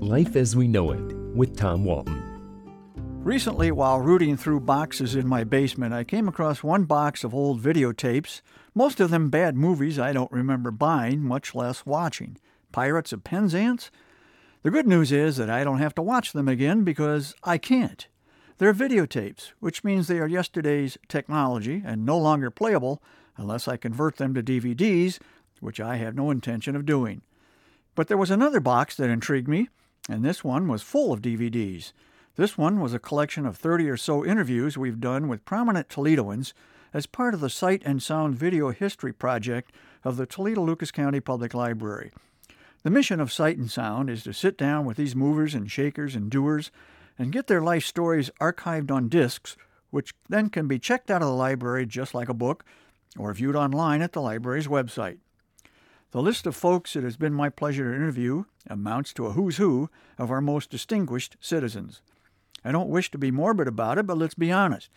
Life as We Know It with Tom Walton. Recently, while rooting through boxes in my basement, I came across one box of old videotapes, most of them bad movies I don't remember buying, much less watching. Pirates of Penzance? The good news is that I don't have to watch them again because I can't. They're videotapes, which means they are yesterday's technology and no longer playable unless I convert them to DVDs, which I have no intention of doing. But there was another box that intrigued me, and this one was full of DVDs. This one was a collection of 30 or so interviews we've done with prominent Toledoans as part of the Sight and Sound Video History Project of the Toledo Lucas County Public Library. The mission of Sight and Sound is to sit down with these movers and shakers and doers and get their life stories archived on discs, which then can be checked out of the library just like a book or viewed online at the library's website. The list of folks it has been my pleasure to interview amounts to a who's who of our most distinguished citizens. I don't wish to be morbid about it, but let's be honest.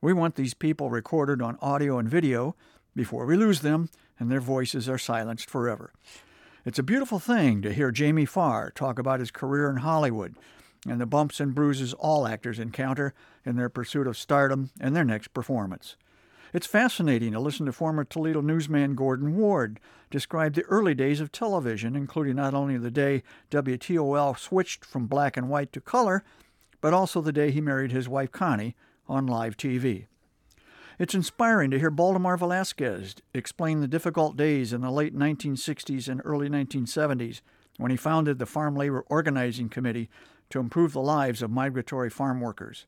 We want these people recorded on audio and video before we lose them and their voices are silenced forever. It's a beautiful thing to hear Jamie Farr talk about his career in Hollywood and the bumps and bruises all actors encounter in their pursuit of stardom and their next performance. It's fascinating to listen to former Toledo newsman Gordon Ward describe the early days of television, including not only the day WTOL switched from black and white to color, but also the day he married his wife Connie on live TV. It's inspiring to hear Baldemar Velasquez explain the difficult days in the late 1960s and early 1970s when he founded the Farm Labor Organizing Committee to improve the lives of migratory farm workers.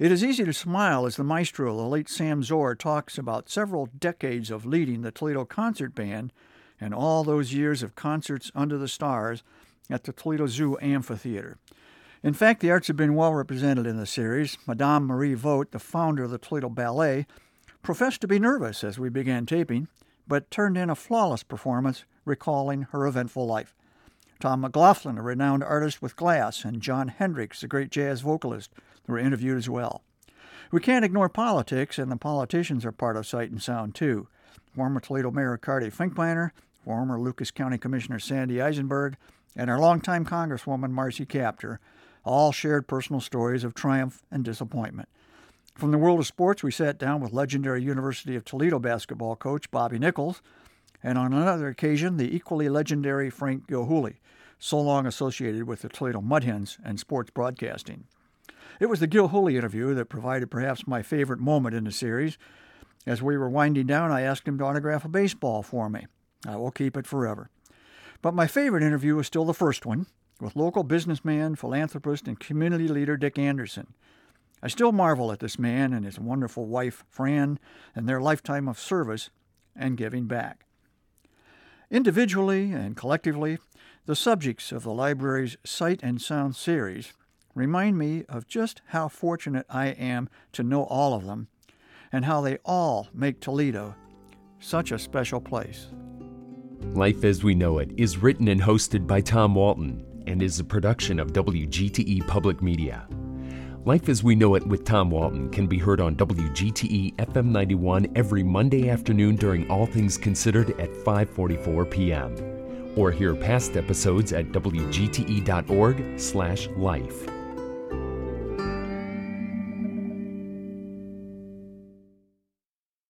It is easy to smile as the maestro, the late Sam Szor, talks about several decades of leading the Toledo Concert Band and all those years of concerts under the stars at the Toledo Zoo Amphitheater. In fact, the arts have been well represented in the series. Madame Marie Vogt, the founder of the Toledo Ballet, professed to be nervous as we began taping, but turned in a flawless performance recalling her eventful life. Tom McGlauchlin, a renowned artist with glass, and Jon Hendricks, the great jazz vocalist, were interviewed as well. We can't ignore politics, and the politicians are part of Sight and Sound, too. Former Toledo Mayor Carty Finkbeiner, former Lucas County Commissioner Sandy Isenberg, and our longtime Congresswoman Marcy Kaptur all shared personal stories of triumph and disappointment. From the world of sports, we sat down with legendary University of Toledo basketball coach Bobby Nichols, and on another occasion, the equally legendary Frank Gilhooley, so long associated with the Toledo Mudhens and sports broadcasting. It was the Gilhooley interview that provided perhaps my favorite moment in the series. As we were winding down, I asked him to autograph a baseball for me. I will keep it forever. But my favorite interview was still the first one, with local businessman, philanthropist, and community leader Dick Anderson. I still marvel at this man and his wonderful wife, Fran, and their lifetime of service and giving back. Individually and collectively, the subjects of the library's Sight and Sound series remind me of just how fortunate I am to know all of them and how they all make Toledo such a special place. Life as We Know It is written and hosted by Tom Walton and is a production of WGTE Public Media. Life as We Know It with Tom Walton can be heard on WGTE FM 91 every Monday afternoon during All Things Considered at 5:44 p.m. or hear past episodes at wgte.org/life.